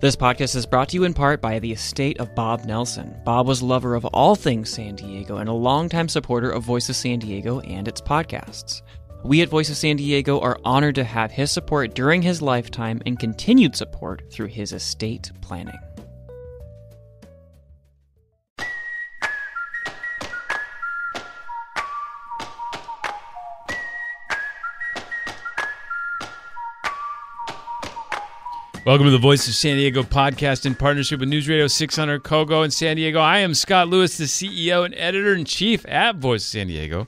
This podcast is brought to you in part by the estate of Bob Nelson. Bob was a lover of all things San Diego and a longtime supporter of Voice of San Diego and its podcasts. We at Voice of San Diego are honored to have his support during his lifetime and continued support through his estate planning. Welcome to the Voice of San Diego podcast in partnership with News Radio 600 Kogo in San Diego. I am Scott Lewis, the CEO and editor in chief at Voice of San Diego.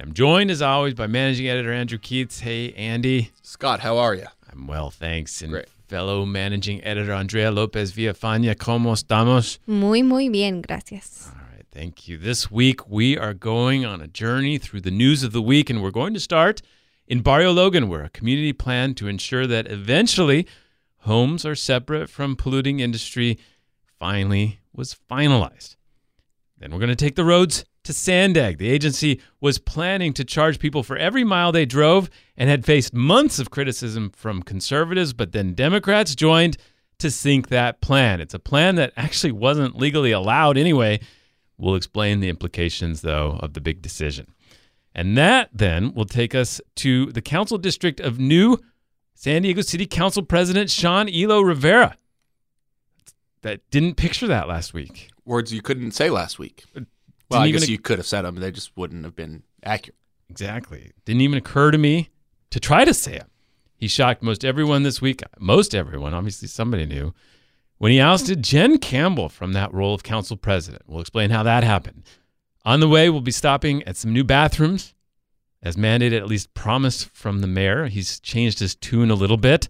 I'm joined, as always, by managing editor Andrew Keatts. Hey, Andy. Scott, how are you? I'm well, thanks. And Great. fellow managing editor Andrea Lopez Villafana. ¿Cómo estamos? Muy, muy bien, gracias. All right, thank you. This week, we are going on a journey through the news of the week, and we're going to start in Barrio Logan, where a community plan to ensure that eventually homes are separate from polluting industry finally was finalized. Then we're going to take the roads to Sandag. The agency was planning to charge people for every mile they drove and had faced months of criticism from conservatives, but then Democrats joined to sink that plan. It's a plan that actually wasn't legally allowed anyway. We'll explain the implications, though, of the big decision. And that then will take us to the council district of New San Diego City Council President Sean Elo Rivera. That didn't picture that last week. Words you couldn't say last week. Uh, didn't Well, I guess you could have said them. They just wouldn't have been accurate. Exactly. Didn't even occur to me to try to say it. He shocked most everyone this week. Most everyone, obviously somebody knew, when he ousted Jen Campbell from that role of council president. We'll explain how that happened. On the way, we'll be stopping at some new bathrooms, as mandated, at least promised from the mayor. He's changed his tune a little bit.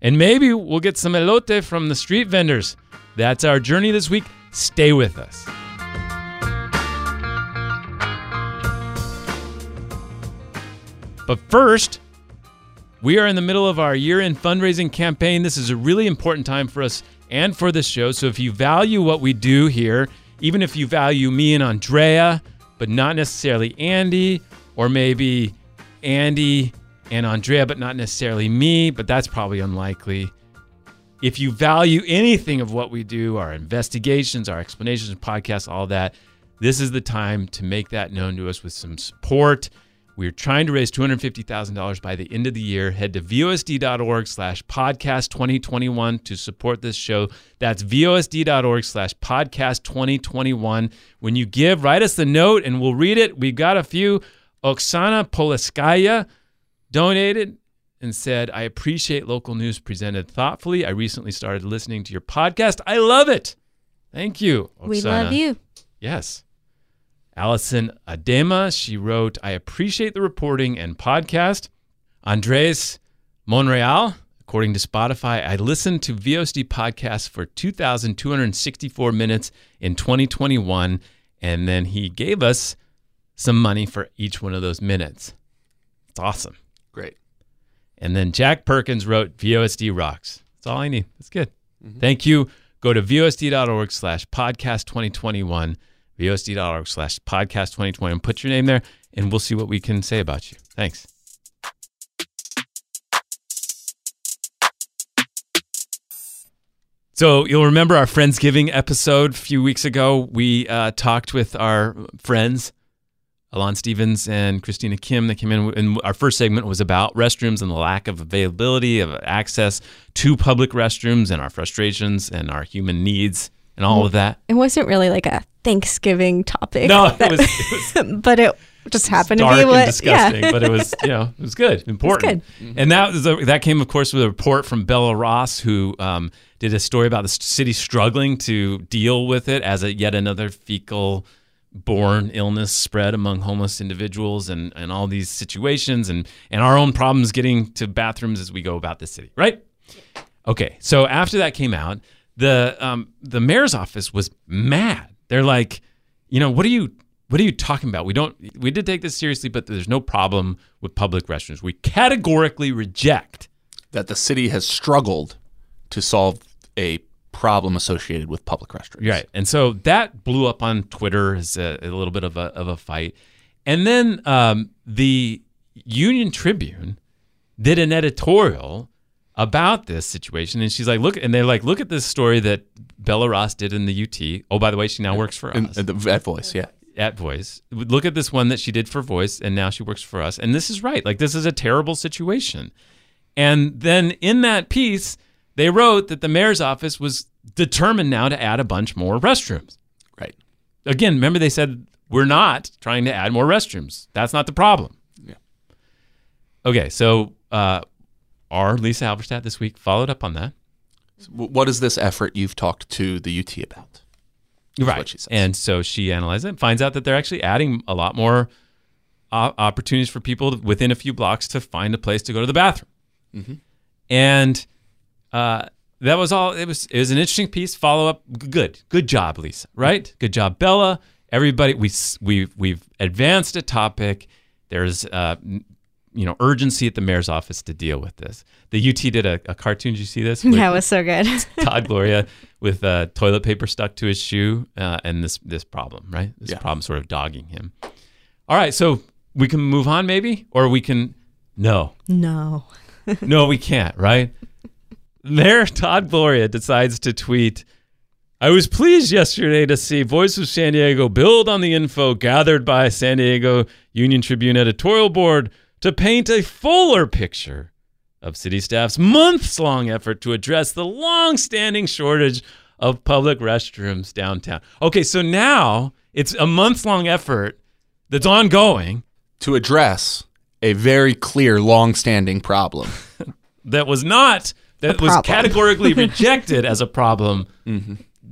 And maybe we'll get some elote from the street vendors. That's our journey this week. Stay with us. But first, we are in the middle of our year end fundraising campaign. This is a really important time for us and for this show. So if you value what we do here, even if you value me and Andrea, but not necessarily Andy, or maybe Andy and Andrea, but not necessarily me, but that's probably unlikely. If you value anything of what we do, our investigations, our explanations, podcasts, all that, this is the time to make that known to us with some support. We're trying to raise $250,000 by the end of the year. Head to vosd.org slash podcast 2021 to support this show. That's vosd.org slash podcast 2021. When you give, write us the note and we'll read it. We've got a few. Oksana Poliskaya donated and said, I appreciate local news presented thoughtfully. I recently started listening to your podcast. I love it. Thank you. We love you. Yes. Allison Adema, she wrote, I appreciate the reporting and podcast. Andres Monreal, according to Spotify, I listened to VOSD podcasts for 2,264 minutes in 2021, and then he gave us some money for each one of those minutes. It's awesome. Great. And then Jack Perkins wrote VOSD rocks. That's all I need. That's good. Thank you. Go to VOSD.org slash podcast 2021, VOSD.org slash podcast 2021, and put your name there, and we'll see what we can say about you. Thanks. So you'll remember our Friendsgiving episode a few weeks ago. We uh, talked with our friends, Alon Stevens and Christina Kim. That came in, and our first segment was about restrooms and the lack of availability of access to public restrooms, and our frustrations and our human needs, and all of that. It wasn't really like a Thanksgiving topic. No, it was, it was but it just happened to be what. and disgusting, yeah. but it was you know it was good, important. And that was a, that came, of course, with a report from Bella Ross, who um, did a story about the city struggling to deal with it as a yet another fecal born illness spread among homeless individuals and, and all these situations and, and our own problems getting to bathrooms as we go about the city, right? Okay, so after that came out, the um, the mayor's office was mad. They're like, you know, what are you what are you talking about? We don't we did take this seriously, but there's no problem with public restrooms. We categorically reject. That the city has struggled to solve a problem associated with public restrooms. Right, and so that blew up on Twitter as a, a little bit of a of a fight, and then um, the Union Tribune did an editorial about this situation, and she's like, "Look," and they're like, "Look at this story that Bella Ross did in the UT. Oh, by the way, she now works for us that voice, yeah. at Voice. Look at this one that she did for Voice, and now she works for us. And this is right. Like this is a terrible situation. And then in that piece, they wrote that the mayor's office was determined now to add a bunch more restrooms. Right. Again, remember they said we're not trying to add more restrooms. That's not the problem. Yeah. Okay, so uh, our Lisa Halverstadt this week followed up on that. W- What is this effort you've talked to the UT about? is right. what she says. And so she analyzed it finds out that they're actually adding a lot more opportunities for people within a few blocks to find a place to go to the bathroom. Mm-hmm. And uh, that was all. It was it was an interesting piece. Follow up. Good. Good job, Lisa. Right. Good job, Bella. Everybody. We we we've advanced a topic. There's uh, you know urgency at the mayor's office to deal with this. The UT did a, a cartoon. Did you see this? With- Yeah, it was so good. Todd Gloria with uh, toilet paper stuck to his shoe uh, and this this problem, right? This Yeah. problem sort of dogging him. All right, so we can move on, maybe, or we can. No, no. no, we can't, right? Mayor Todd Gloria decides to tweet. I was pleased yesterday to see Voice of San Diego build on the info gathered by San Diego Union Tribune editorial board to paint a fuller picture of city staff's months long effort to address the long standing shortage of public restrooms downtown. Okay, so now it's a months long effort that's ongoing To address a very clear, long-standing problem. that was not, that was categorically rejected as a problem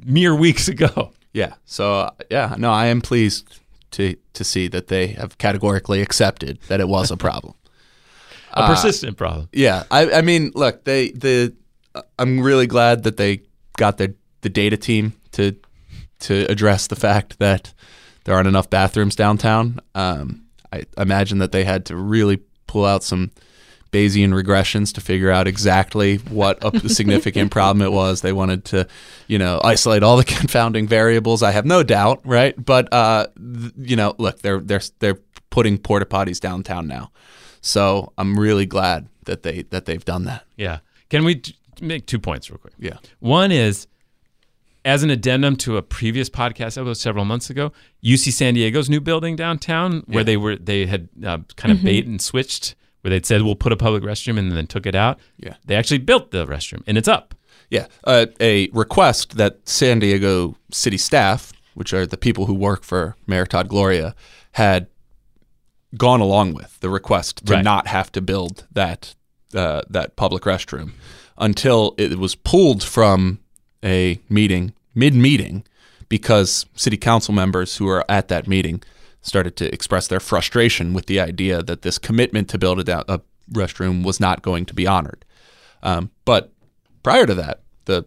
mere weeks ago. Yeah. So uh, yeah, no, I am pleased to to see that they have categorically accepted that it was a problem. A persistent problem. Yeah, I, I mean, look, they the I'm really glad that they got the the data team to to address the fact that there aren't enough bathrooms downtown. Um, I imagine that they had to really pull out some Bayesian regressions to figure out exactly what a significant problem it was. They wanted to, you know, isolate all the confounding variables. I have no doubt, right? But uh, th- you know, look, they're they're they're putting porta potties downtown now. So I'm really glad that they that they've done that. Yeah. Can we t- make two points real quick? Yeah. One is, as an addendum to a previous podcast episode several months ago, UC San Diego's new building downtown, where Yeah. they were they had uh, kind of bait and switched, where they'd said we'll put a public restroom and then took it out. Yeah. They actually built the restroom and it's up. Yeah, uh, a request that San Diego city staff, which are the people who work for Mayor Todd Gloria, had gone along with the request to Right. not have to build that uh, that public restroom until it was pulled from a meeting mid meeting because city council members who are at that meeting started to express their frustration with the idea that this commitment to build a, a restroom was not going to be honored. Um, but prior to that, the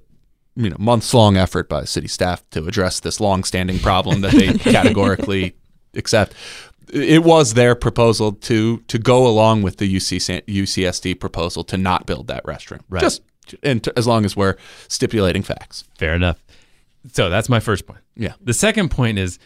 you know months long effort by city staff to address this long standing problem that they categorically accept. It was their proposal to to go along with the UC UCSD proposal to not build that restroom. Right. Just and as long as we're stipulating facts. Fair enough. So that's my first point. Yeah. The second point is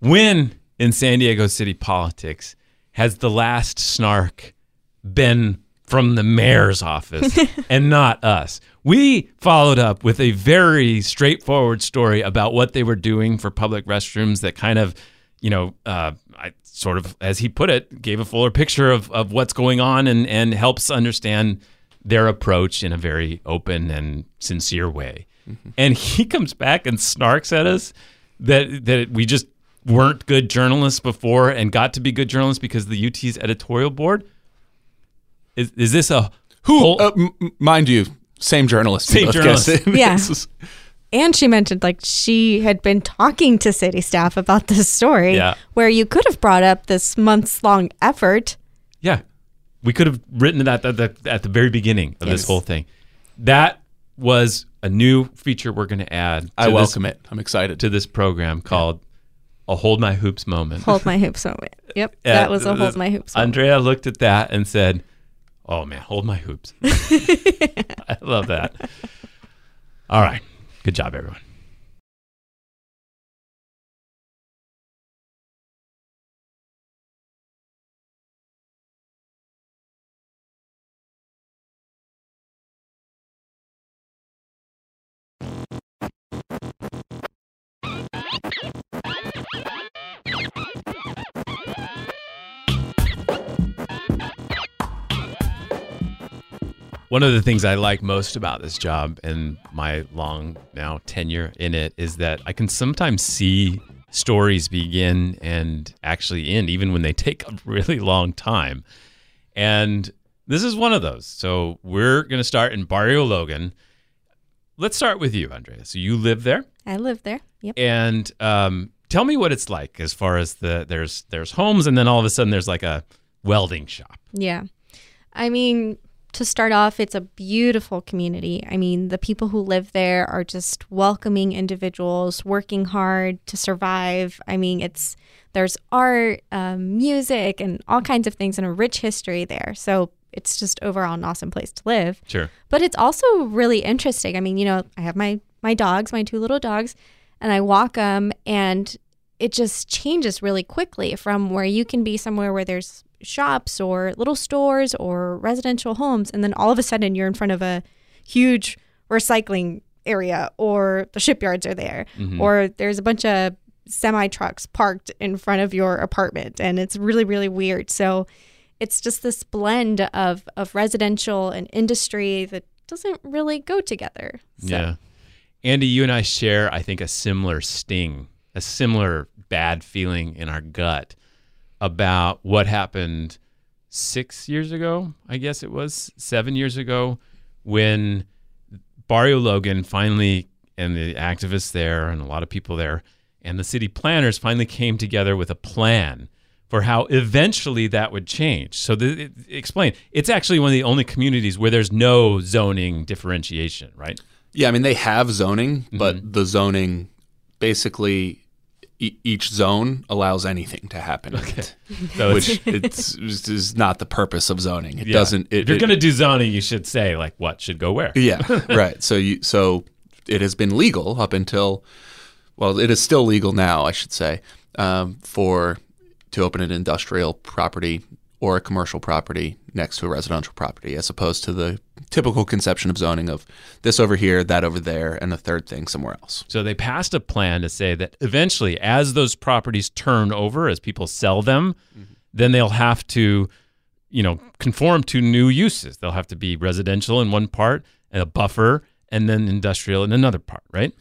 when in San Diego city politics has the last snark been from the mayor's office and not us. We followed up with a very straightforward story about what they were doing for public restrooms that kind of, you know, uh, I sort of, as he put it, gave a fuller picture of, of what's going on and, and helps understand their approach in a very open and sincere way. And he comes back and snarks at us that that we just weren't good journalists before and got to be good journalists because of the UT's editorial board. Is is this a Who, whole- uh, m- m- mind you, same journalist. Same both journalist. Yeah. And she mentioned like she had been talking to city staff about this story Yeah. where you could have brought up this months long effort. Yeah, we could have written that at the, at the very beginning of this whole thing. That was a new feature we're going to add. To I this, welcome it. I'm excited. to this program called a "Hold My Hoops" moment. Hold my hoops moment. Yep. That was a hold my hoops moment. Andrea looked at that and said, "Oh man, hold my hoops." I love that. All right, good job, everyone. One of the things I like most about this job and my long now tenure in it is that I can sometimes see stories begin and actually end, even when they take a really long time. And this is one of those. So we're going to start in Barrio Logan. Let's start with you, Andrea. So you live there, I live there. Yep. and um, tell me what it's like as far as the there's there's homes, and then all of a sudden there's like a welding shop. Yeah. I mean, to start off, it's a beautiful community. I mean, the people who live there are just welcoming individuals, working hard to survive. I mean, it's there's art, um, music, and all kinds of things, and a rich history there. So it's just overall an awesome place to live. Sure. But it's also really interesting. I mean, you know, I have my my dogs, my two little dogs, and I walk them, and it just changes really quickly from where you can be somewhere where there's shops or little stores or residential homes, and then all of a sudden you're in front of a huge recycling area, or the shipyards are there, mm-hmm. or there's a bunch of semi trucks parked in front of your apartment, and it's really really weird. So it's just this blend of of residential and industry that doesn't really go together. So, Yeah. Andy, you and I share, I think, a similar sting, a similar bad feeling in our gut about what happened six years ago, I guess it was seven years ago, when Barrio Logan finally, and the activists there, and a lot of people there, and the city planners finally came together with a plan for how eventually that would change. So, the, it, explain. It's actually one of the only communities where there's no zoning differentiation, right? Yeah, I mean they have zoning, but Mm-hmm. the zoning basically e- each zone allows anything to happen, in it, So which it's, it's is not the purpose of zoning. It yeah. doesn't. It, if you're going to do zoning, you should say like what should go where. Yeah, right. So you so it has been legal up until well, it is still legal now, I should say, um, for to open an industrial property or a commercial property next to a residential property, as opposed to the typical conception of zoning of this over here, that over there, and a third thing somewhere else. So they passed a plan to say that eventually, as those properties turn over, as people sell them, mm-hmm. then they'll have to, you know, conform to new uses. They'll have to be residential in one part and a buffer, and then industrial in another part, right?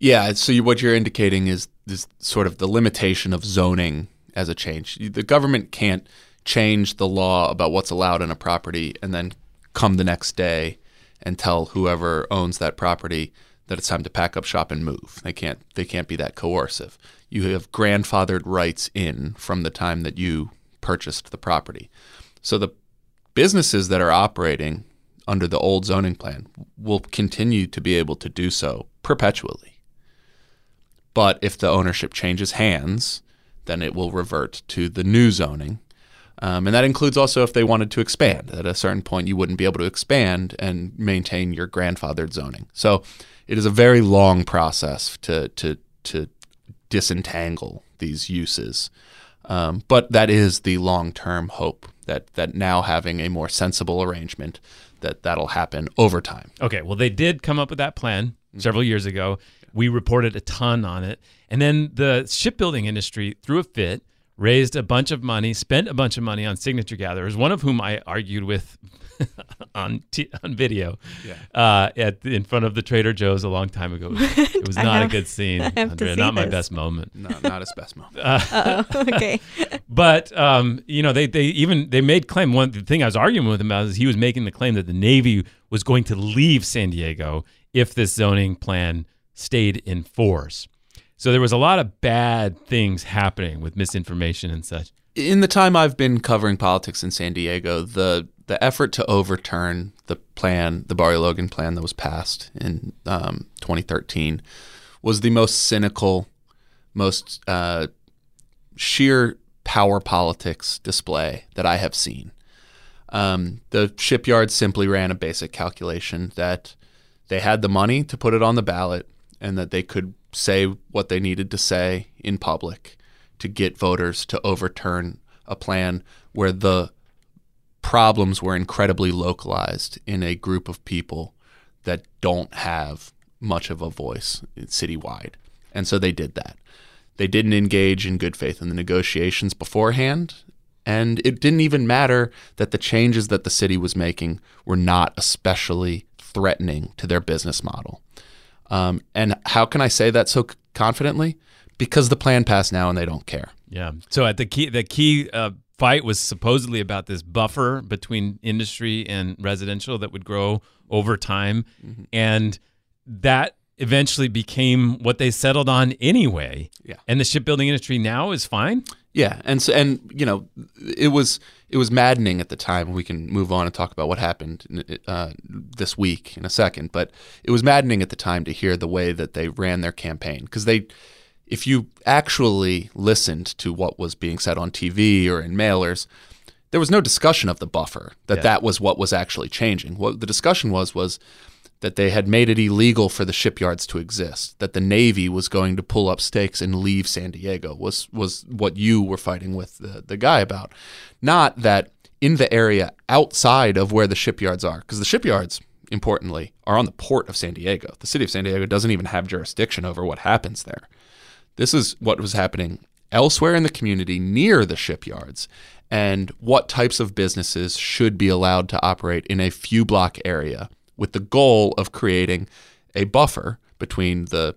Yeah. So you, what you're indicating is this sort of the limitation of zoning as a change. The government can't change the law about what's allowed in a property and then come the next day and tell whoever owns that property that it's time to pack up shop and move. They can't. They can't be that coercive. You have grandfathered rights in from the time that you purchased the property. So the businesses that are operating under the old zoning plan will continue to be able to do so perpetually. But if the ownership changes hands, then it will revert to the new zoning. Um, and that includes also if they wanted to expand. At a certain point, you wouldn't be able to expand and maintain your grandfathered zoning. So it is a very long process to, to, to disentangle these uses. Um, but that is the long term hope that that now having a more sensible arrangement that that'll happen over time. Okay, well, they did come up with that plan several years ago. We reported a ton on it. And then the shipbuilding industry threw a fit, raised a bunch of money, spent a bunch of money on signature gatherers, one of whom I argued with on t- on video uh, at in front of the Trader Joe's a long time ago. It was I not a good scene, I have to Andrea, see not my this. best moment. No, not his best moment. Oh, okay. But um, you know, they they even they made claim. One the thing I was arguing with him about is he was making the claim that the Navy was going to leave San Diego if this zoning plan stayed in force. So there was a lot of bad things happening with misinformation and such. in the time I've been covering politics in San Diego, the the effort to overturn the plan, the Barrio Logan plan that was passed in um, 2013, was the most cynical, most uh, sheer power politics display that I have seen. Um, the shipyard simply ran a basic calculation that they had the money to put it on the ballot and that they could say what they needed to say in public to get voters to overturn a plan where the problems were incredibly localized in a group of people that don't have much of a voice citywide. And so they did that. They didn't engage in good faith in the negotiations beforehand. And it didn't even matter that the changes that the city was making were not especially threatening to their business model. Um, and how can I say that so confidently? Because the plan passed now and they don't care. Yeah. So at the key, the key uh, fight was supposedly about this buffer between industry and residential that would grow over time, and that eventually became what they settled on anyway. Yeah. And the shipbuilding industry now is fine. Yeah, and so and you know, it was it was maddening at the time. We can move on and talk about what happened uh, this week in a second, but it was maddening at the time to hear the way that they ran their campaign because they, if you actually listened to what was being said on TV or in mailers, there was no discussion of the buffer that Yeah. that was what was actually changing. What the discussion was was that they had made it illegal for the shipyards to exist, that the Navy was going to pull up stakes and leave San Diego was was what you were fighting with the, the guy about. Not that in the area outside of where the shipyards are, because the shipyards, importantly, are on the port of San Diego. The city of San Diego doesn't even have jurisdiction over what happens there. This is what was happening elsewhere in the community near the shipyards and what types of businesses should be allowed to operate in a few block area with the goal of creating a buffer between the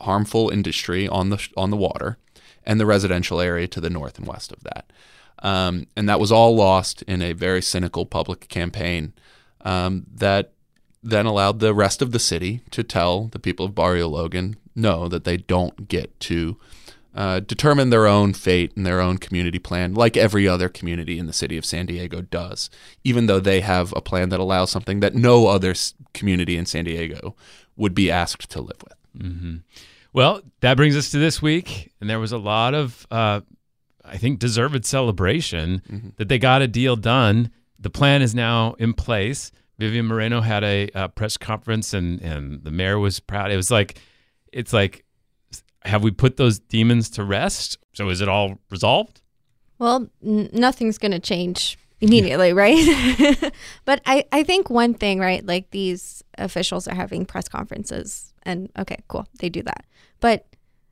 harmful industry on the on the water and the residential area to the north and west of that. Um, and that was all lost in a very cynical public campaign um, that then allowed the rest of the city to tell the people of Barrio Logan no, that they don't get to uh, determine their own fate and their own community plan, like every other community in the city of San Diego does, even though they have a plan that allows something that no other community in San Diego would be asked to live with. Well, that brings us to this week, and there was a lot of, uh, I think, deserved celebration that they got a deal done. The plan is now in place. Vivian Moreno had a, uh press conference, and and the mayor was proud. It was like, it's like, have we put those demons to rest? So is it all resolved? Well, n- nothing's going to change immediately, right? but I, I think one thing, right? Like these officials are having press conferences, and okay, cool, they do that. But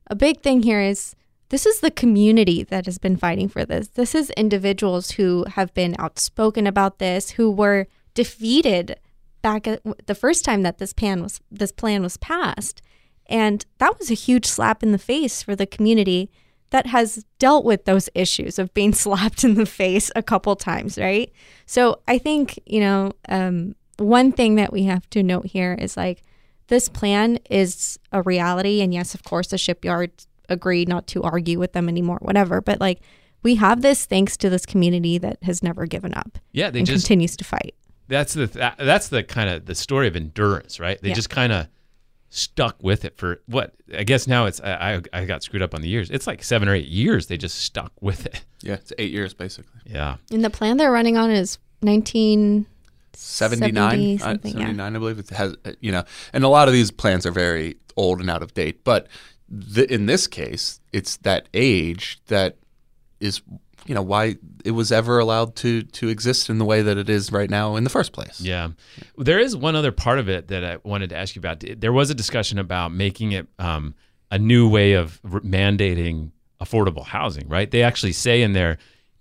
a big thing here is this is the community that has been fighting for this. This is individuals who have been outspoken about this, who were defeated back at the first time that this plan was this plan was passed. And that was a huge slap in the face for the community that has dealt with those issues of being slapped in the face a couple times, right? So I think, you know, um, one thing that we have to note here is like this plan is a reality. And yes, of course, the shipyard agreed not to argue with them anymore, whatever. But like we have this thanks to this community that has never given up Yeah, they and just continues to fight. that's the that, that's the kind of the story of endurance, right? They Yeah. just kind of stuck with it for what I guess now it's I, I I got screwed up on the years. It's like seven or eight years. They just stuck with it. Yeah, it's eight years basically. Yeah. And the plan they're running on is 19 79 uh, something, yeah. i believe it has uh, you know and a lot of these plans are very old and out of date but th- in this case it's that age that is you know why it was ever allowed to to exist in the way that it is right now in the first place. Yeah. There is one other part of it that I wanted to ask you about. There was a discussion about making it um, a new way of mandating affordable housing, right? They actually say in there,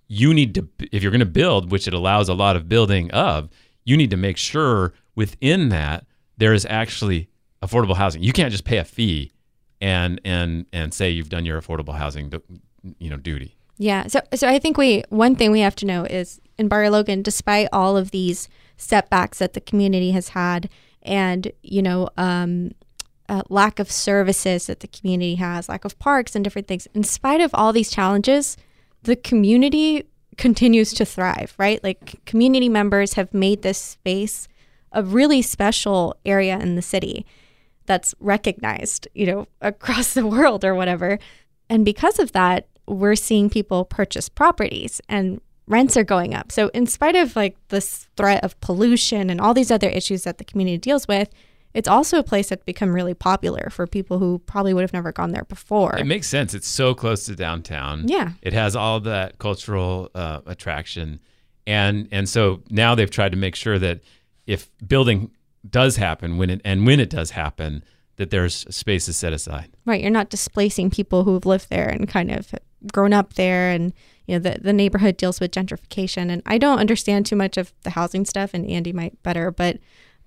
you need to, if you're going to build, which it allows a lot of building of, you need to make sure within that there is actually affordable housing. You can't just pay a fee and and and say you've done your affordable housing, you know, duty. Yeah. So so I think we one thing we have to know is in Barrio Logan, despite all of these setbacks that the community has had, and you know, um, uh, lack of services that the community has, lack of parks and different things. In spite of all these challenges, the community continues to thrive. Right, like community members have made this space a really special area in the city that's recognized, you know, across the world or whatever. And because of that, we're seeing people purchase properties and rents are going up. So in spite of like this threat of pollution and all these other issues that the community deals with, it's also a place that's become really popular for people who probably would have never gone there before. It makes sense. It's so close to downtown. Yeah. It has all that cultural uh, attraction. And and so now they've tried to make sure that if building does happen when it and when it does happen that there's spaces set aside. Right, you're not displacing people who've lived there and kind of grown up there and you know the the neighborhood deals with gentrification and I don't understand too much of the housing stuff and Andy might better but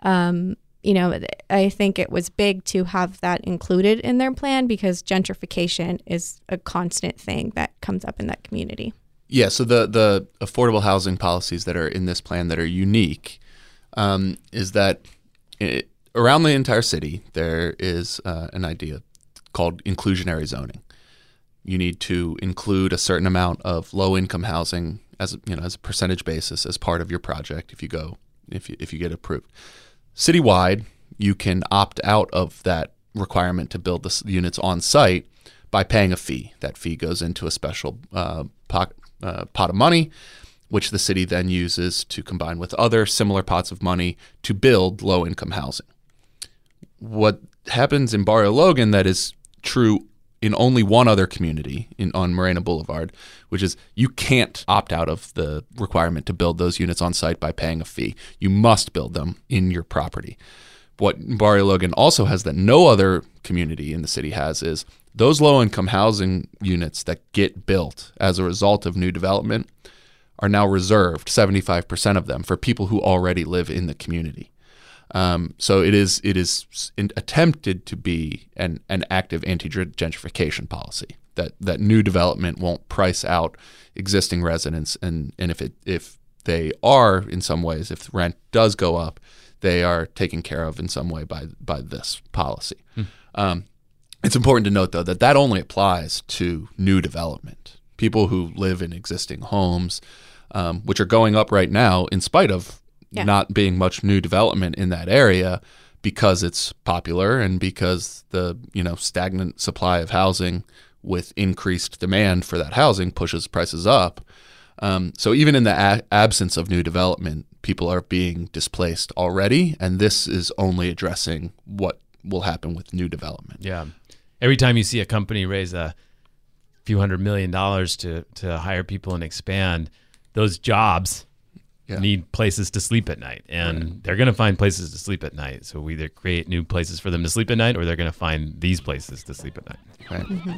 um you know I think it was big to have that included in their plan because gentrification is a constant thing that comes up in that community. Yeah, so the the affordable housing policies that are in this plan that are unique um, is that it, around the entire city there is uh, an idea called inclusionary zoning you need to include a certain amount of low income housing as you know as a percentage basis as part of your project if you go if you, if you get approved. Citywide, you can opt out of that requirement to build the units on site by paying a fee. That fee goes into a special uh, pot, uh, pot of money, which the city then uses to combine with other similar pots of money to build low income housing. What happens in Barrio Logan that is true in only one other community in on Morena Boulevard, which is you can't opt out of the requirement to build those units on site by paying a fee. You must build them in your property. What Barrio Logan also has that no other community in the city has is those low income housing units that get built as a result of new development are now reserved, 75% of them, for people who already live in the community. Um, so it is it is attempted to be an, an active anti-gentrification policy that that new development won't price out existing residents and and if it if they are in some ways if rent does go up they are taken care of in some way by by this policy. Hmm. Um, it's important to note though that that only applies to new development. People who live in existing homes, um, which are going up right now in spite of yeah. not being much new development in that area because it's popular and because the you know stagnant supply of housing with increased demand for that housing pushes prices up. Um, so even in the a- absence of new development, people are being displaced already, and this is only addressing what will happen with new development. Yeah, every time you see a company raise a few hundred million dollars to to hire people and expand, those jobs yeah. need places to sleep at night, and right. they're going to find places to sleep at night. So we either create new places for them to sleep at night, or they're going to find these places to sleep at night. Right. Mm-hmm.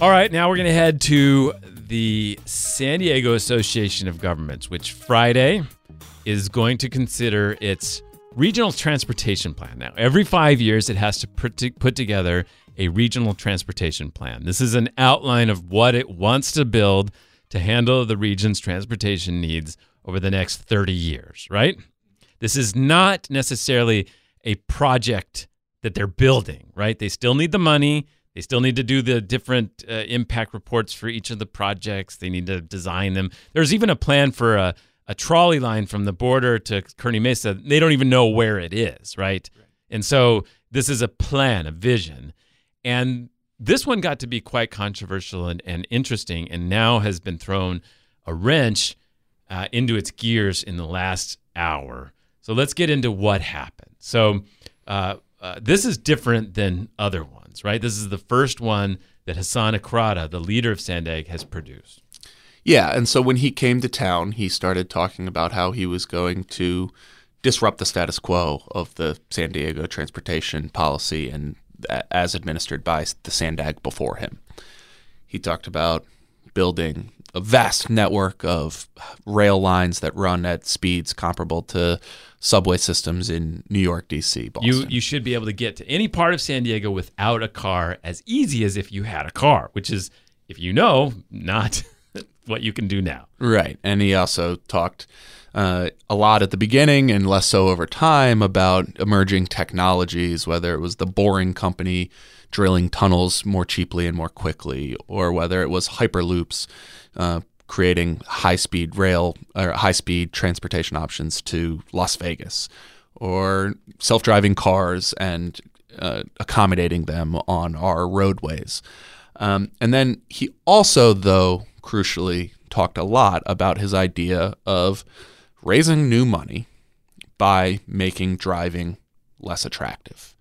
All right, now we're going to head to the San Diego Association of Governments, which Friday is going to consider its regional transportation plan. Now, every five years, it has to put together a regional transportation plan. This is an outline of what it wants to build to handle the region's transportation needs over the next 30 years, right? This is not necessarily a project that they're building, right? They still need the money. They still need to do the different uh, impact reports for each of the projects. They need to design them. There's even a plan for a a trolley line from the border to Kearny Mesa, they don't even know where it is, right? right? And so this is a plan, a vision. And this one got to be quite controversial and, and interesting, and now has been thrown a wrench uh, into its gears in the last hour. So let's get into what happened. So uh, uh, this is different than other ones, right? This is the first one that Hasan Ikhrata, the leader of Sandag, has produced. Yeah, and so when he came to town, he started talking about how he was going to disrupt the status quo of the San Diego transportation policy and as administered by the Sandag before him. He talked about building a vast network of rail lines that run at speeds comparable to subway systems in New York, D.C., Boston. You you should be able to get to any part of San Diego without a car as easy as if you had a car, which is, if you know, not what you can do now. Right, and he also talked. Uh, a lot at the beginning and less so over time about emerging technologies, whether it was the boring company drilling tunnels more cheaply and more quickly, or whether it was hyperloops uh, creating high speed rail or high speed transportation options to Las Vegas, or self driving cars and uh, accommodating them on our roadways. Um, and then he also, though, crucially, talked a lot about his idea of raising new money by making driving less attractive.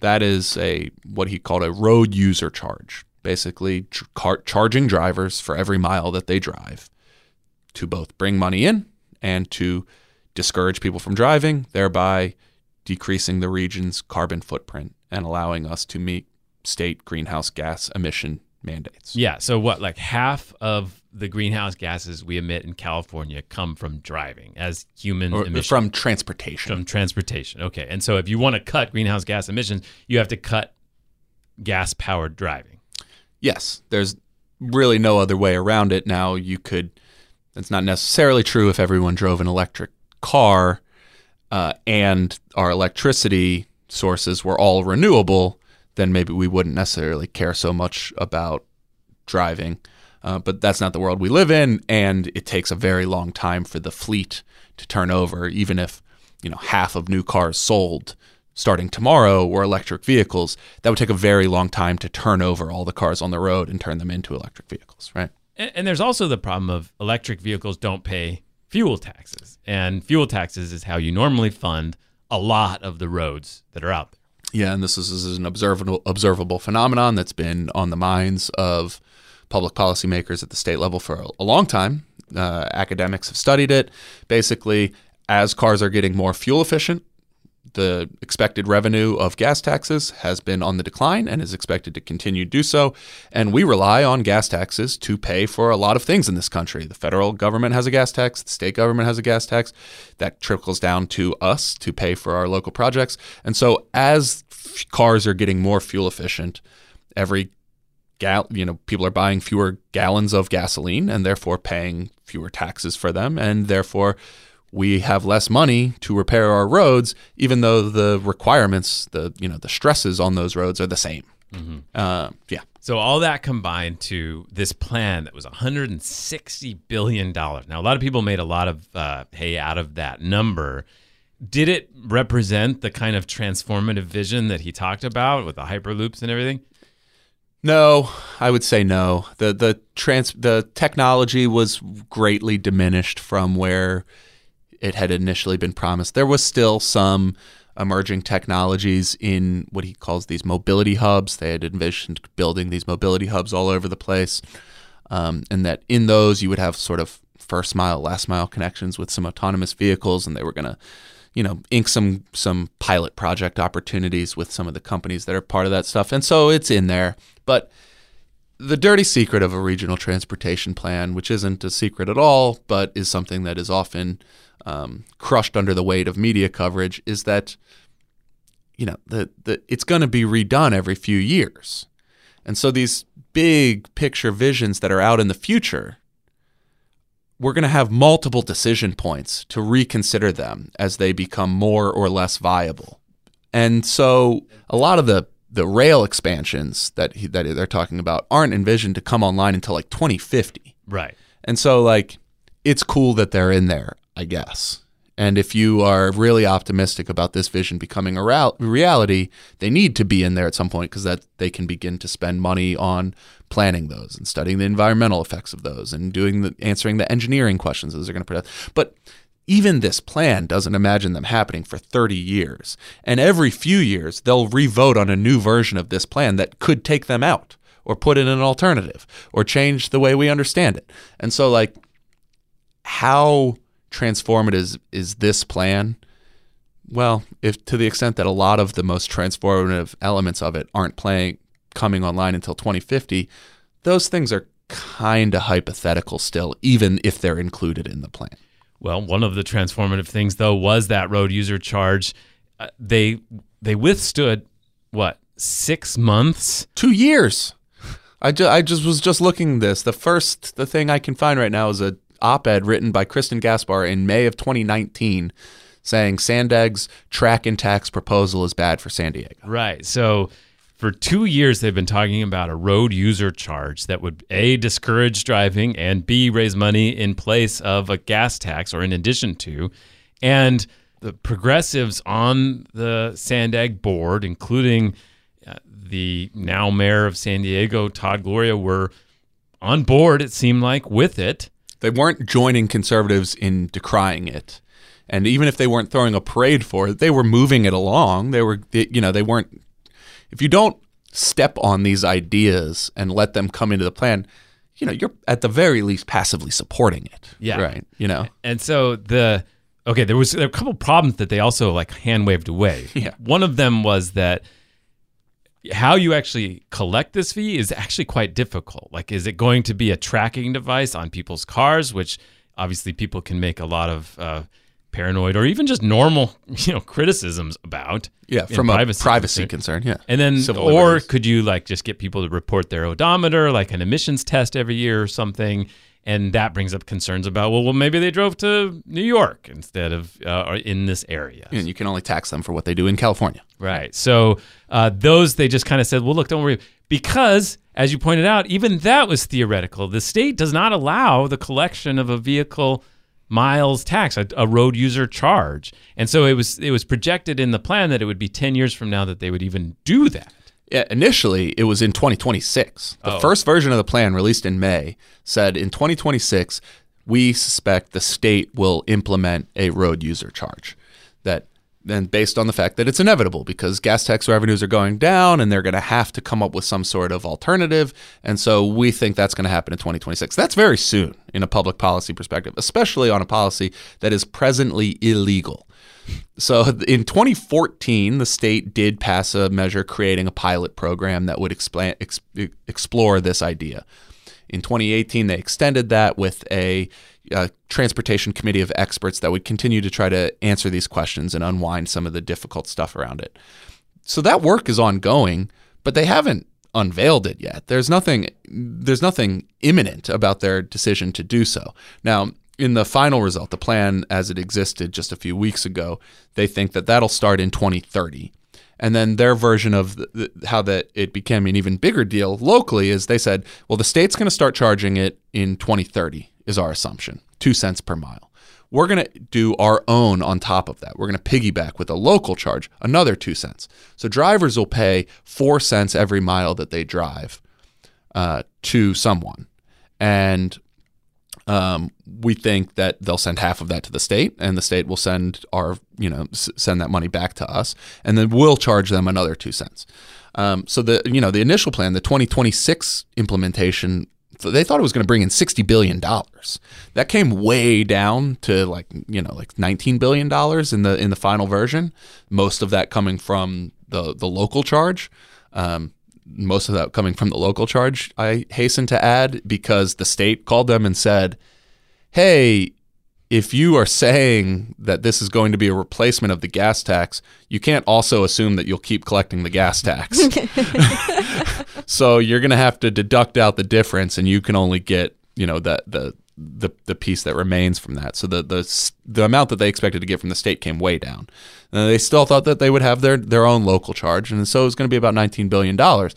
That is a what he called a road user charge basically car- charging drivers for every mile that they drive to both bring money in and to discourage people from driving, thereby decreasing the region's carbon footprint and allowing us to meet state greenhouse gas emission mandates. Yeah. So, what, like half of the greenhouse gases we emit in California come from driving as human or emissions? From transportation. From transportation. Okay. And so, if you want to cut greenhouse gas emissions, you have to cut gas powered driving. Yes, there's really no other way around it. Now, you could, that's not necessarily true if everyone drove an electric car uh, and our electricity sources were all renewable, then maybe we wouldn't necessarily care so much about driving. Uh, but that's not the world we live in, and it takes a very long time for the fleet to turn over. Even if you know half of new cars sold starting tomorrow were electric vehicles, that would take a very long time to turn over all the cars on the road and turn them into electric vehicles, right? And, and there's also the problem of electric vehicles don't pay fuel taxes. And fuel taxes is how you normally fund a lot of the roads that are out there. Yeah, and this is, this is an observable observable phenomenon that's been on the minds of public policymakers at the state level for a, a long time. Uh, academics have studied it. Basically, as cars are getting more fuel efficient, the expected revenue of gas taxes has been on the decline and is expected to continue to do so. And we rely on gas taxes to pay for a lot of things in this country. The federal government has a gas tax, the state government has a gas tax that trickles down to us to pay for our local projects. And so as f- cars are getting more fuel efficient, every gal, you know, people are buying fewer gallons of gasoline and therefore paying fewer taxes for them and therefore we have less money to repair our roads, even though the requirements, the you know, the stresses on those roads are the same. Mm-hmm. Uh, yeah. So all that combined to this plan that was 160 billion dollars. Now a lot of people made a lot of uh, hay out of that number. Did it represent the kind of transformative vision that he talked about with the hyperloops and everything? No, I would say no. the the trans the technology was greatly diminished from where it had initially been promised. There was still some emerging technologies in what he calls these mobility hubs. They had envisioned building these mobility hubs all over the place, um, and that in those you would have sort of first mile, last mile connections with some autonomous vehicles, and they were going to, you know, ink some some pilot project opportunities with some of the companies that are part of that stuff. And so it's in there, but the dirty secret of a regional transportation plan, which isn't a secret at all, but is something that is often um, crushed under the weight of media coverage is that you know the, the it's going to be redone every few years. And so these big picture visions that are out in the future we're going to have multiple decision points to reconsider them as they become more or less viable. And so a lot of the the rail expansions that he, that they're talking about aren't envisioned to come online until like 2050 right. And so like it's cool that they're in there I guess. And if you are really optimistic about this vision becoming a reality, they need to be in there at some point because that they can begin to spend money on planning those and studying the environmental effects of those and doing the answering the engineering questions those are going to put out. But even this plan doesn't imagine them happening for 30 years. And every few years, they'll revote on a new version of this plan that could take them out or put in an alternative or change the way we understand it. And so, like, how transformative is, is this plan? Well, if to the extent that a lot of the most transformative elements of it aren't playing coming online until 2050, those things are kind of hypothetical still, even if they're included in the plan. Well, one of the transformative things though was that road user charge. Uh, they they withstood what six months. Two years. I, ju- I just was just looking this. The first the thing I can find right now is a op-ed written by Kristin Gaspar in May of 2019 saying Sandag's track and tax proposal is bad for San Diego. Right. So for two years they've been talking about a road user charge that would a discourage driving and b raise money in place of a gas tax or in addition to and the progressives on the sandag board including uh, the now mayor of san diego todd gloria were on board it seemed like with it They weren't joining conservatives in decrying it. And even if they weren't throwing a parade for it, they were moving it along. They were, you know, they weren't. If you don't step on these ideas and let them come into the plan, you know, you're at the very least passively supporting it. Yeah. Right. You know, And so the okay, there was there were a couple problems that they also like hand waved away. Yeah. One of them was that how you actually collect this fee is actually quite difficult. Like, is it going to be a tracking device on people's cars, which obviously people can make a lot of uh, paranoid or even just normal, you know, criticisms about. yeah, from a privacy privacy concern. concern. Yeah. And then, Civil or liberties. could you like just get people to report their odometer, like an emissions test every year or something? And that brings up concerns about, well, well, maybe they drove to New York instead of uh, in this area. And you can only tax them for what they do in California. Right. So uh, those they just kind of said, well, look, don't worry, because as you pointed out, even that was theoretical. The state does not allow the collection of a vehicle miles tax, a, a road user charge, and so it was it was projected in the plan that it would be ten years from now that they would even do that. Yeah, initially it was in 2026. The Oh. first version of the plan released in May said in 2026 we suspect the state will implement a road user charge. That then based on the fact that it's inevitable because gas tax revenues are going down and they're going to have to come up with some sort of alternative and so we think that's going to happen in 2026. That's very soon in a public policy perspective, especially on a policy that is presently illegal. So in 2014, the state did pass a measure creating a pilot program that would explain, ex, explore this idea. In 2018, they extended that with a, uh transportation committee of experts that would continue to try to answer these questions and unwind some of the difficult stuff around it. So that work is ongoing, but they haven't unveiled it yet. There's nothing there's nothing imminent about their decision to do so. Now, in the final result, the plan as it existed just a few weeks ago, they think that that'll start in 2030. And then their version of the, the, how that it became an even bigger deal locally is they said, well, the state's going to start charging it in 2030 is our assumption, two cents per mile. We're going to do our own on top of that. We're going to piggyback with a local charge, another two cents. So drivers will pay four cents every mile that they drive uh, to someone. And um, we think that they'll send half of that to the state, and the state will send our, you know, s- send that money back to us, and then we'll charge them another two cents. Um, so the, you know, the initial plan, the 2026 implementation, they thought it was going to bring in 60 billion dollars. That came way down to like, you know, like 19 billion dollars in the in the final version. Most of that coming from the the local charge. Um, most of that coming from the local charge, I hasten to add, because the state called them and said, hey, if you are saying that this is going to be a replacement of the gas tax, you can't also assume that you'll keep collecting the gas tax. so you're going to have to deduct out the difference, and you can only get, you know, the the the, the piece that remains from that. So the the the amount that they expected to get from the state came way down. Uh, they still thought that they would have their their own local charge, and so it was going to be about 19 billion dollars.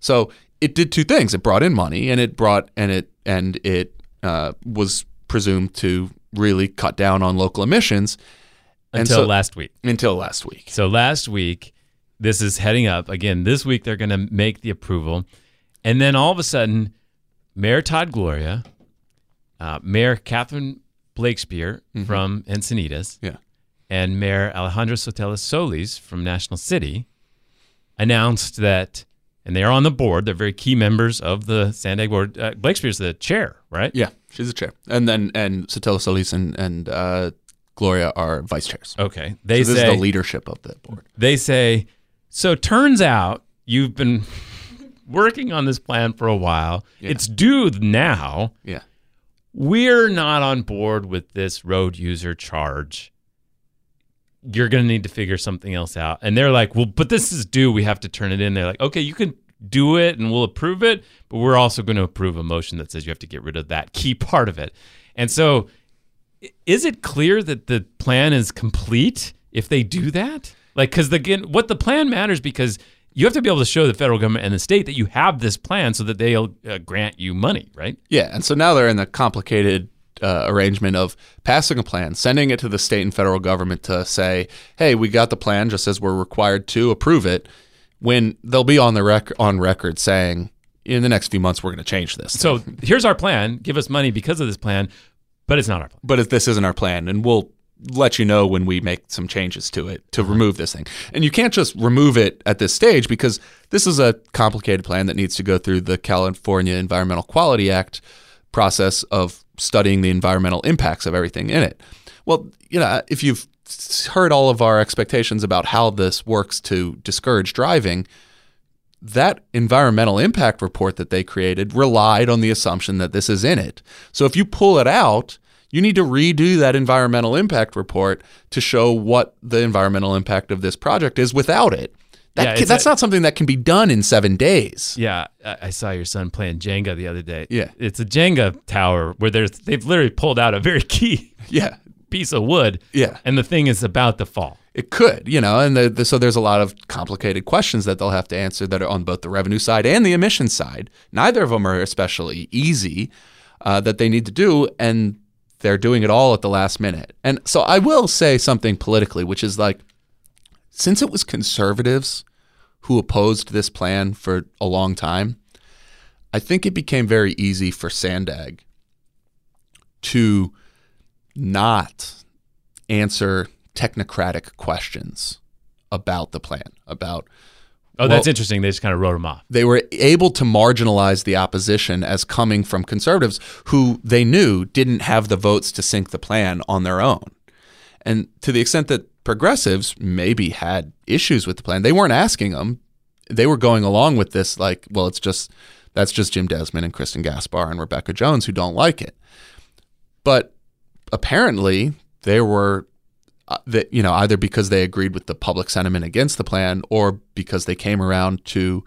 So it did two things. It brought in money, and it brought and it and it uh, was presumed to really cut down on local emissions And until so- last week. until last week. So last week, this is heading up again. This week they're going to make the approval, and then all of a sudden, Mayor Todd Gloria, uh, Mayor Catherine Blakespear from Encinitas Yeah. and Mayor Alejandro Sotelo Solis from National City announced that, and they are on the board. They're very key members of the San Diego board. Uh, Blakespear's the chair, right? Yeah, she's the chair, and then and Sotelo Solis and and uh, Gloria are vice chairs. Okay. They so this say is the leadership of the board. they say, so turns out you've been working on this plan for a while. Yeah. It's due now. Yeah, We're not on board with this road user charge. You're going to need to figure something else out. And they're like, well, but this is due. We have to turn it in. They're like, okay, you can do it and we'll approve it, but we're also going to approve a motion that says you have to get rid of that key part of it. And so, is it clear that the plan is complete if they do that? Like, because again, what the plan matters because you have to be able to show the federal government and the state that you have this plan so that they'll uh, grant you money, right? yeah, and so now they're in the complicated uh, arrangement of passing a plan, sending it to the state and federal government to say, "Hey, we got the plan," just as we're required to approve it. When they'll be on the rec- on record saying, "In the next few months, we're going to change this." So here's our plan. Give us money because of this plan, but it's not our plan. but if this isn't our plan, and we'll let you know when we make some changes to it to uh-huh. remove this thing. And you can't just remove it at this stage because this is a complicated plan that needs to go through the California Environmental Quality Act process of studying the environmental impacts of everything in it. Well, you know, if you've heard all of our expectations about how this works to discourage driving, that environmental impact report that they created relied on the assumption that this is in it. So if you pull it out, you need to redo that environmental impact report to show what the environmental impact of this project is without it. That Yeah, that's a- not something that can be done in seven days. Yeah, I I saw your son playing Jenga the other day. Yeah. it's a Jenga tower where there's they've literally pulled out a very key Yeah, piece of wood. Yeah. and the thing is about to fall. it could, you know, and the, the, so there's a lot of complicated questions that they'll have to answer that are on both the revenue side and the emission side. Neither of them are especially easy uh, that they need to do, and they're doing it all at the last minute. And so I will say something politically, which is like, since it was conservatives who opposed this plan for a long time, I think it became very easy for Sandag to not answer technocratic questions about the plan, about Oh, that's interesting. They just kind of wrote them off. they were able to marginalize the opposition as coming from conservatives who they knew didn't have the votes to sink the plan on their own. And to the extent that progressives maybe had issues with the plan, they weren't asking them. They were going along with this like, well, it's just that's just Jim Desmond and Kristin Gaspar and Rebecca Jones who don't like it. But apparently there were uh, that you know either because they agreed with the public sentiment against the plan or because they came around to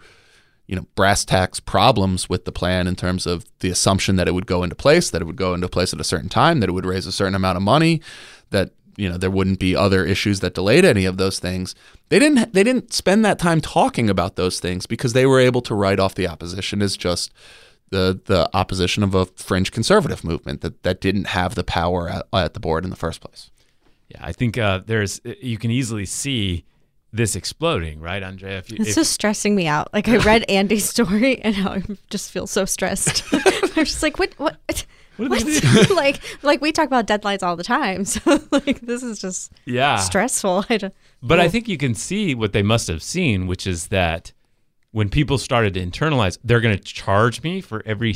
you know brass tacks problems with the plan in terms of the assumption that it would go into place that it would go into place at a certain time that it would raise a certain amount of money that you know there wouldn't be other issues that delayed any of those things. They didn't they didn't spend that time talking about those things because they were able to write off the opposition as just the the opposition of a fringe conservative movement that that didn't have the power at, at the board in the first place Yeah, I think uh, there's you can easily see this exploding, right, Andrea? If you, It's if- just stressing me out. Like I read Andy's story and now I just feel so stressed. I'm just like, what, what, What what? are they gonna like, like we talk about deadlines all the time. So like, this is just yeah, stressful. I don't, But I think you can see what they must have seen, which is that when people started to internalize, they're going to charge me for every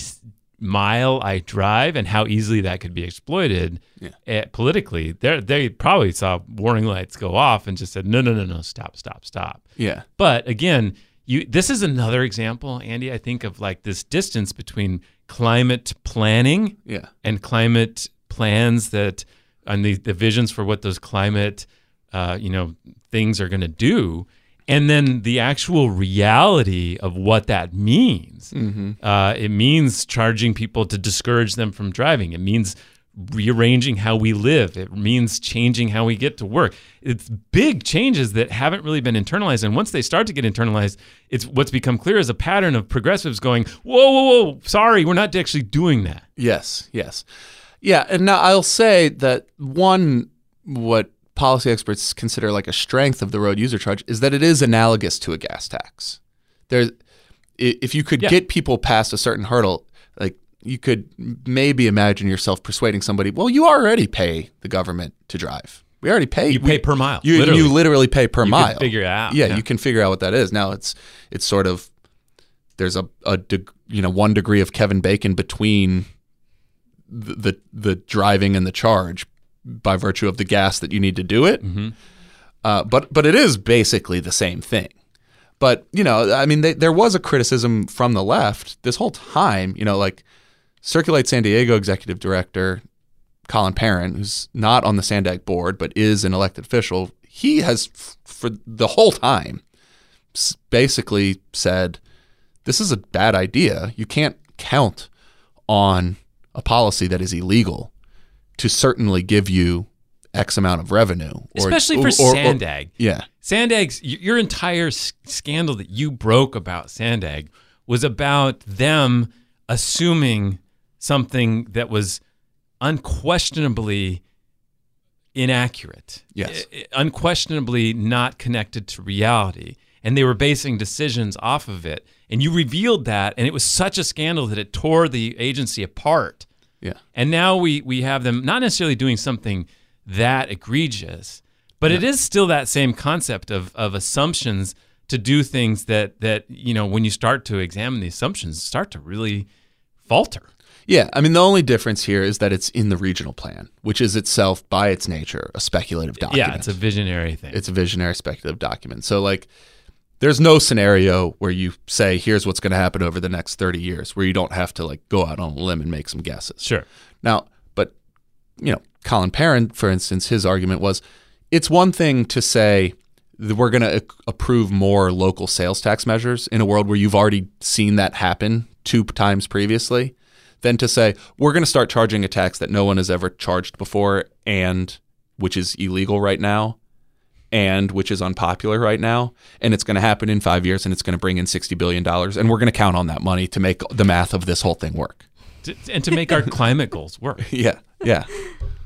mile I drive, and how easily that could be exploited Yeah. eh, politically. They they probably saw warning lights go off and just said, no, no, no, no, stop, stop, stop. yeah But again, you this is another example, Andy. I think of like this distance between climate planning yeah and climate plans that and the, the visions for what those climate uh, you know things are going to do and then the actual reality of what that means uh, it means charging people to discourage them from driving. It means rearranging how we live. It means changing how we get to work. It's big changes that haven't really been internalized. And once they start to get internalized it's what's become clear is a pattern of progressives going whoa whoa whoa sorry we're not actually doing that. Yes, yes. Yeah, and now I'll say that one what policy experts consider like a strength of the road user charge is that it is analogous to a gas tax. There if you could Yeah. get people past a certain hurdle, like you could maybe imagine yourself persuading somebody. Well, you already pay the government to drive. We already pay. You we- pay per mile, You literally. you literally pay per You can mile. figure it out, Yeah, yeah. you can figure out what that is. Now it's it's sort of there's a a deg- you know one degree of Kevin Bacon between the, the the driving and the charge by virtue of the gas that you need to do it. Mm-hmm. Uh, but but it is basically the same thing. But you know, I mean, they, there was a criticism from the left this whole time. You know, like Circulate San Diego executive director Colin Parent, who's not on the Sandag board but is an elected official, he has f- for the whole time s- basically said this is a bad idea. You can't count on a policy that is illegal to certainly give you X amount of revenue, or- Especially for or- or- Sandag. yeah, Sandag's your entire scandal that you broke about Sandag was about them assuming something that was unquestionably inaccurate. Yes. Unquestionably not connected to reality. And they were basing decisions off of it. And you revealed that and it was such a scandal that it tore the agency apart. Yeah. And now we we have them not necessarily doing something that egregious, but it is still that same concept of of assumptions to do things that that you know when you start to examine the assumptions start to really falter. Yeah, I mean the only difference here is that it's in the regional plan, which is itself by its nature a speculative document. Yeah, it's a visionary thing. it's a visionary speculative document. So like there's no scenario where you say here's what's going to happen over the next 30 years where you don't have to like go out on a limb and make some guesses. sure. Now, but you know, Colin Parent for instance his argument was it's one thing to say that we're going to approve more local sales tax measures in a world where you've already seen that happen two times previously than to say we're going to start charging a tax that no one has ever charged before and which is illegal right now and which is unpopular right now and it's going to happen in 5 years and it's going to bring in 60 billion dollars and we're going to count on that money to make the math of this whole thing work. And to make our climate goals work. Yeah. Yeah.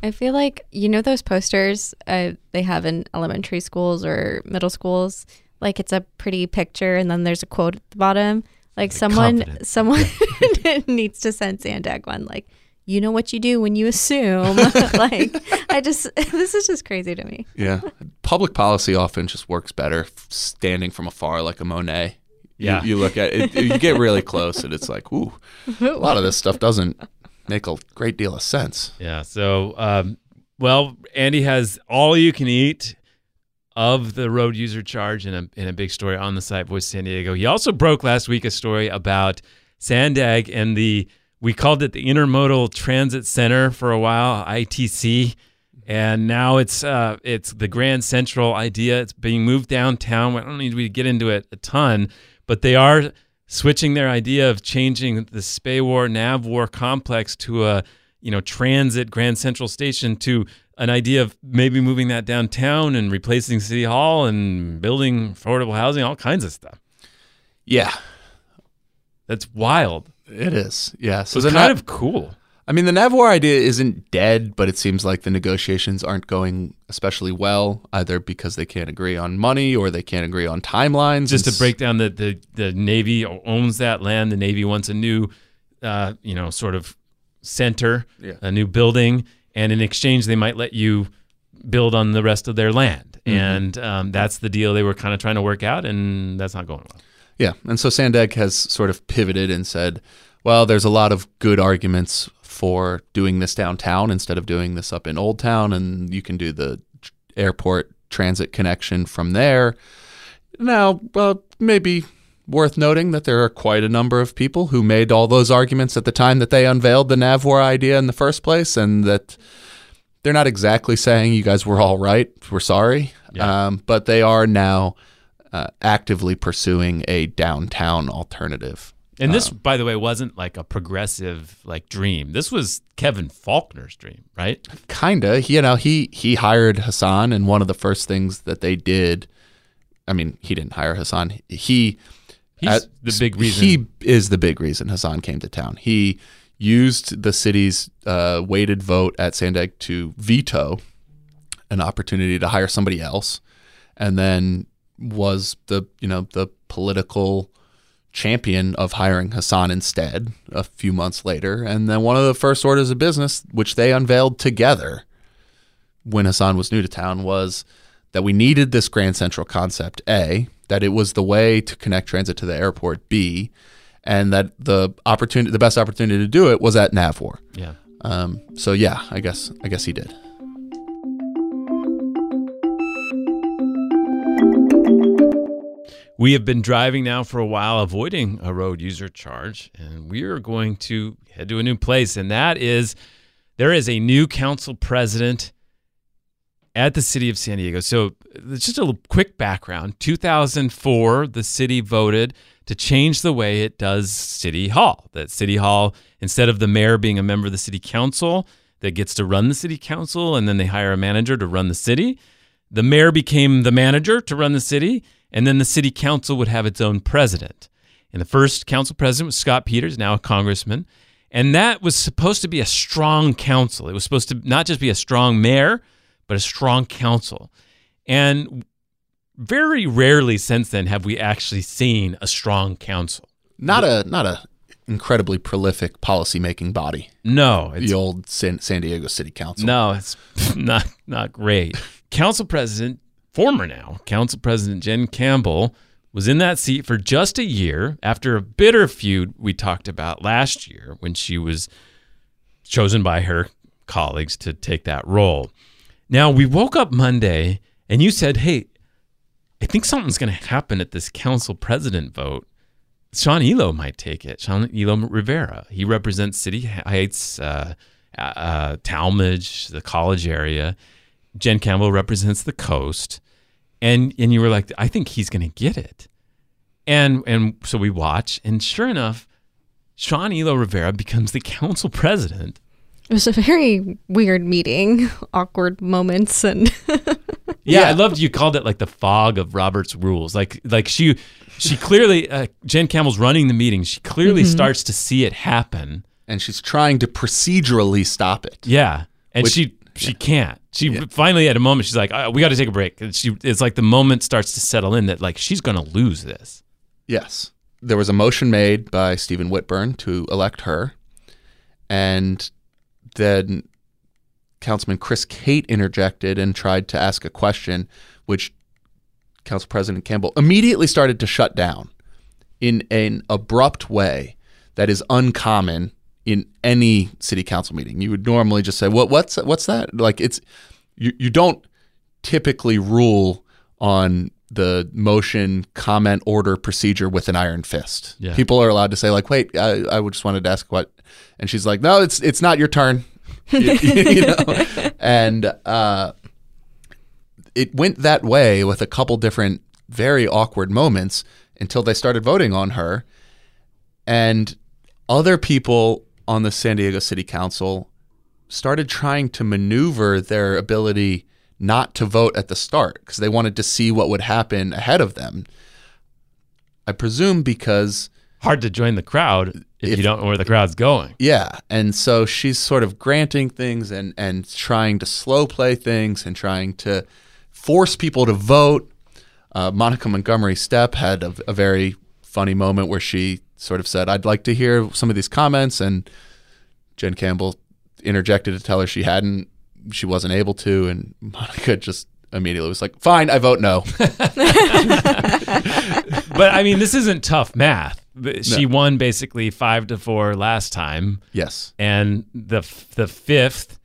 I feel like you know those posters uh, they have in elementary schools or middle schools. Like it's a pretty picture, and then there's a quote at the bottom. Like someone, confident. someone needs to send Sandag one. Like you know what you do when you assume. like I just, this is just crazy to me. Yeah. Public policy often just works better standing from afar like a Monet. You- Yeah. You, look at it, you get really close and it's like, ooh, a lot of this stuff doesn't make a great deal of sense. Yeah. So, um, well, Andy has all you can eat of the road user charge in a in a big story on the site Voice San Diego. He also broke last week a story about Sandag and the we called it the Intermodal Transit Center for a while, ITC. And now it's uh, it's the Grand Central idea. It's being moved downtown. I don't need to get into it a ton, but they are switching their idea of changing the Spawar Navwar complex to a you know transit Grand Central Station to an idea of maybe moving that downtown and replacing City Hall and building affordable housing, all kinds of stuff. Yeah, That's wild. it is. Yeah. So it's kind of cool. I mean, the Navwar idea isn't dead, but it seems like the negotiations aren't going especially well, either because they can't agree on money or they can't agree on timelines. Just to break down the, the the Navy owns that land. The Navy wants a new, uh, you know, sort of center, Yeah. a new building, and in exchange they might let you build on the rest of their land. Mm-hmm. And um, that's the deal they were kind of trying to work out, and that's not going well. Yeah, and so Sandag has sort of pivoted and said, well, there's a lot of good arguments for doing this downtown instead of doing this up in Old Town, and you can do the airport transit connection from there. Now, well, maybe worth noting that there are quite a number of people who made all those arguments at the time that they unveiled the Navwar idea in the first place, and that they're not exactly saying you guys were all right. We're sorry, Yeah. um, but they are now uh, actively pursuing a downtown alternative. And this, Um, by the way, wasn't like a progressive like dream. This was Kevin Faulconer's dream, right? Kinda, you know, he he hired Hasan, and one of the first things that they did. I mean, he didn't hire Hasan. He He's at- the big reason. He is the big reason Hasan came to town. He used the city's uh, weighted vote at Sandag to veto an opportunity to hire somebody else, and then was the you know the political champion of hiring Hasan instead a few months later. And then one of the first orders of business, which they unveiled together when Hasan was new to town, was that we needed this Grand Central concept, A, that it was the way to connect transit to the airport, B, and that the opportunity the best opportunity to do it was at Navwar. Yeah. Um, so yeah, I guess I guess he did. We have been driving now for a while, avoiding a road user charge, and we are going to head to a new place, and that is there is a new council president at the city of San Diego. So, just a quick background 2004, the city voted to change the way it does City Hall. That City Hall, instead of the mayor being a member of the city council that gets to run the city council and then they hire a manager to run the city, the mayor became the manager to run the city, and then the city council would have its own president. And the first council president was Scott Peters, now a congressman. And that was supposed to be a strong council. It was supposed to not just be a strong mayor, but a strong council. And very rarely since then have we actually seen a strong council. Not a not a incredibly prolific policymaking body. No, it's The old San, San Diego City Council. No, it's not not great. Council President, former now, Council President Jen Campbell was in that seat for just a year after a bitter feud we talked about last year when she was chosen by her colleagues to take that role. Now, we woke up Monday and you said, "Hey, I think something's going to happen at this council president vote." Sean Elo might take it. Sean Elo Rivera. He represents City Heights, uh, uh, Talmadge, the college area. Jen Campbell represents the coast, and and you were like, I think he's going to get it, and and so we watch, and sure enough, Sean Elo Rivera becomes the council president. It was a very weird meeting, awkward moments, and Yeah, I loved you called it like the fog of Robert's rules. Like like she she clearly uh, Jen Campbell's running the meeting. She clearly starts to see it happen. And she's trying to procedurally stop it. Yeah, and Which- she she can't. She finally at a moment she's like, "Uh, "We got to take a break." And she it's like the moment starts to settle in that like she's going to lose this. Yes. There was a motion made by Stephen Whitburn to elect her. And then Councilman Chris Cate interjected and tried to ask a question, which Council President Campbell immediately started to shut down in an abrupt way that is uncommon in any city council meeting. You would normally just say, "What? What's what's that?" Like it's you. You don't typically rule on the motion comment order procedure with an iron fist. Yeah. People are allowed to say like, "Wait, I, I would just wanted to ask what," and she's like, "No, it's it's not your turn." you, you know, and uh, it went that way with a couple different very awkward moments until they started voting on her, and other people on the San Diego City Council started trying to maneuver their ability not to vote at the start because they wanted to see what would happen ahead of them. I presume because Hard to join the crowd if, If- you don't know where the crowd's going. yeah, and so she's sort of granting things and and trying to slow play things and trying to force people to vote. Uh, Monica Montgomery Stepp had a, a very funny moment where she sort of said, "I'd like to hear some of these comments," and Jen Campbell interjected to tell her she hadn't, she wasn't able to, and Monica just immediately was like, "Fine, I vote no." But I mean, this isn't tough math. But She won basically five to four last time, yes, and the the fifth,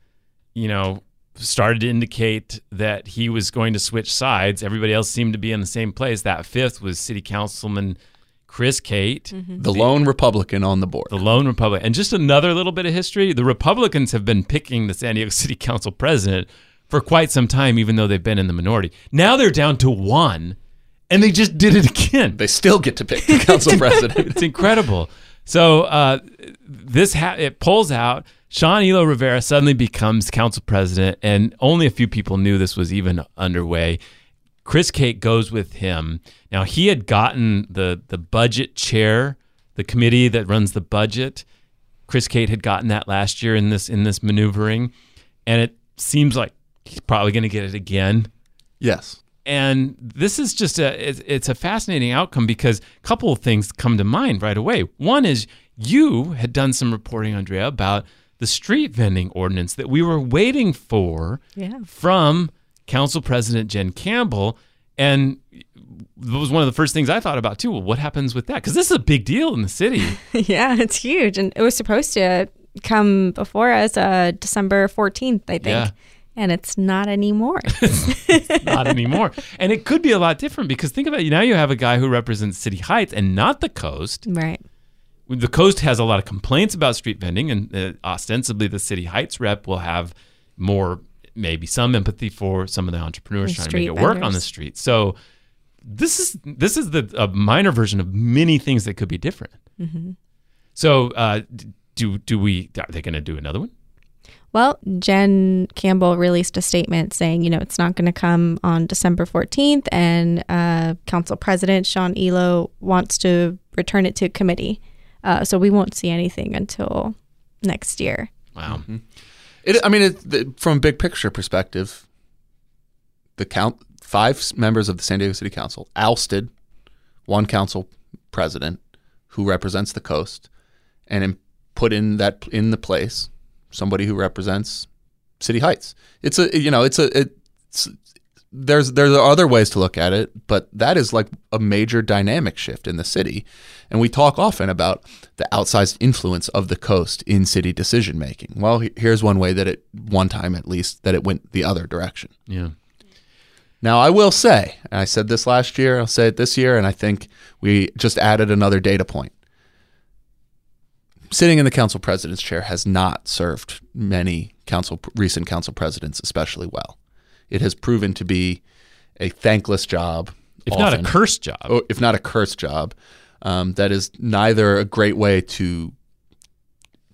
you know, started to indicate that he was going to switch sides. Everybody else seemed to be in the same place. That fifth was City Councilman Chris Cate. the lone Republican on the board. the lone Republican. And just another little bit of history the Republicans have been picking the San Diego City Council president for quite some time, even though they've been in the minority. Now they're down to one, and they just did it again. They still get to pick the council president. It's incredible. So uh, this ha- it pulls out. Sean Elo Rivera suddenly becomes council president, and only a few people knew this was even underway. Chris Cate goes with him. Now he had gotten the the budget chair, the committee that runs the budget. Chris Cate had gotten that last year in this in this maneuvering, and it seems like he's probably going to get it again. Yes. and this is just a it's, it's a fascinating outcome because a couple of things come to mind right away. One is you had done some reporting, Andrea, about the street vending ordinance that we were waiting for Yeah. from Council President Jen Campbell. And it was one of the first things I thought about too. Well, what happens with that? Because this is a big deal in the city. yeah, it's huge. And it was supposed to come before us uh, December 14th, I think. Yeah. And it's not anymore. not anymore. And it could be a lot different because think about it. Now you have a guy who represents City Heights and not the coast. right. The coast has a lot of complaints about street vending, and uh, ostensibly the City Heights rep will have more, maybe some empathy for some of the entrepreneurs The trying to make street it work on the street. So this is this is the a minor version of many things that could be different. Mm-hmm. So uh, do do we? Are they going to do another one? Well, Jen Campbell released a statement saying, you know, it's not going to come on December 14th, and uh, Council President Sean Elo wants to return it to committee. Uh, so we won't see anything until next year. Wow. It, I mean, it, the, from a big picture perspective, the count five members of the San Diego City Council ousted one council president who represents the coast, and in, put in that in the place somebody who represents City Heights. It's a you know it's a it's there's there's other ways to look at it, but that is like a major dynamic shift in the city. And we talk often about the outsized influence of the coast in city decision making. Well, here's one way that it one time at least that it went the other direction. Yeah. Now, I will say, and I said this last year, I'll say it this year, and I think we just added another data point. Sitting in the council president's chair has not served many council recent council presidents especially well. It has proven to be a thankless job, If not a often. cursed job. Oh, if not a cursed job, um, that is neither a great way to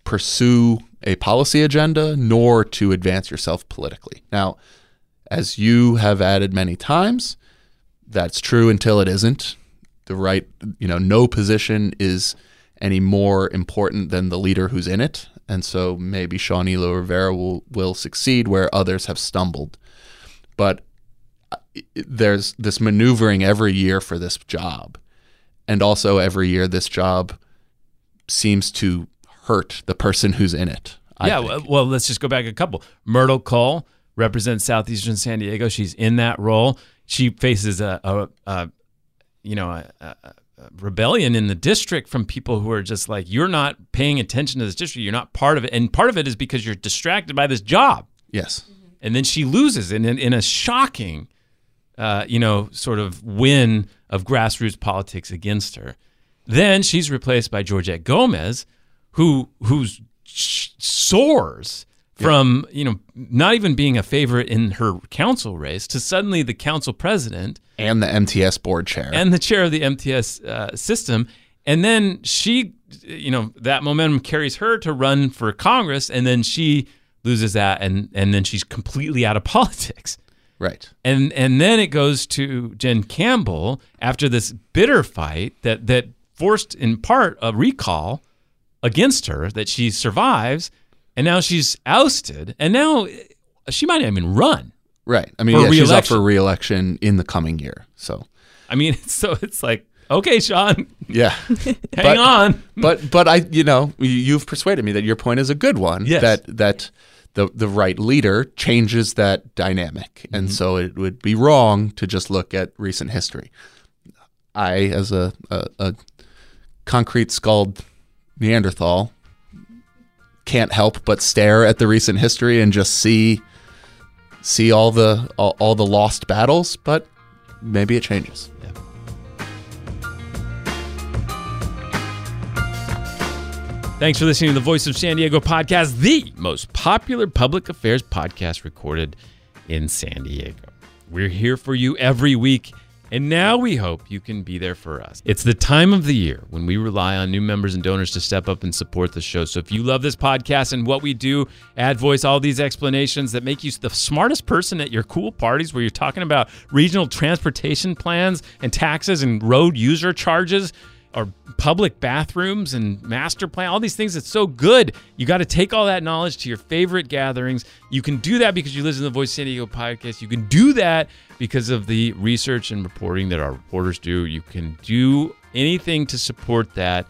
pursue a policy agenda nor to advance yourself politically. Now, as you have added many times, that's true until it isn't. The right, you know, no position is any more important than the leader who's in it. And so maybe Sean Elo Rivera will, will succeed where others have stumbled. But uh, there's this maneuvering every year for this job. And also every year this job seems to hurt the person who's in it. I yeah, think. well, let's just go back a couple. Myrtle Cole represents southeastern San Diego. She's in that role. She faces a, a, a you know, a, a rebellion in the district from people who are just like, you're not paying attention to this district. You're not part of it, and part of it is because you're distracted by this job. yes. And then she loses in in, in a shocking, uh, you know, sort of win of grassroots politics against her. Then she's replaced by Georgette Gomez, who who's soars from you know not even being a favorite in her council race to suddenly the council president And the MTS board chair. and the chair of the MTS uh, system. And then she, you know, that momentum carries her to run for Congress, and then she loses that, and and then she's completely out of politics. right. And and then it goes to Jen Campbell after this bitter fight that that forced in part a recall against her that she survives, and now she's ousted, and now uh, she might not even run. Right. I mean, yeah, she's up for reelection in the coming year. So, I mean, so it's like, okay, Sean, yeah. hang But- on. but but I you know you- you've persuaded me that your point is a good one. Yes. That that the the right leader changes that dynamic, and Mm-hmm. so it would be wrong to just look at recent history. I, as a a, a concrete skulled Neanderthal, can't help but stare at the recent history and just see see all the all, all the lost battles. But maybe it changes. Thanks for listening to the Voice of San Diego podcast, the most popular public affairs podcast recorded in San Diego. We're here for you every week, and now we hope you can be there for us. It's the time of the year when we rely on new members and donors to step up and support the show. So if you love this podcast and what we do, add voice, all these explanations that make you the smartest person at your cool parties where you're talking about regional transportation plans and taxes and road user charges, or public bathrooms and master plan, all these things. It's so good. You got to take all that knowledge to your favorite gatherings. You can do that because you listen to the Voice San Diego podcast. You can do that because of the research and reporting that our reporters do. You can do anything to support that.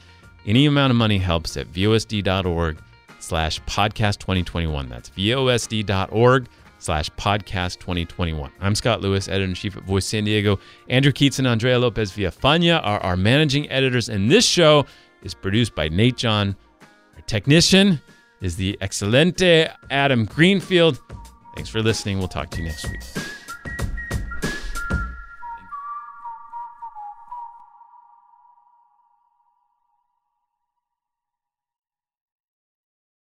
Any amount of money helps at vosd.org slash podcast 2021. That's vosd.org slash podcast 2021. I'm Scott Lewis, editor in chief at Voice San Diego. Andrew Keatts and Andrea Lopez Villafana are our managing editors, and this show is produced by Nate John. Our technician is the excelente Adam Greenfield. Thanks for listening. We'll talk to you next week.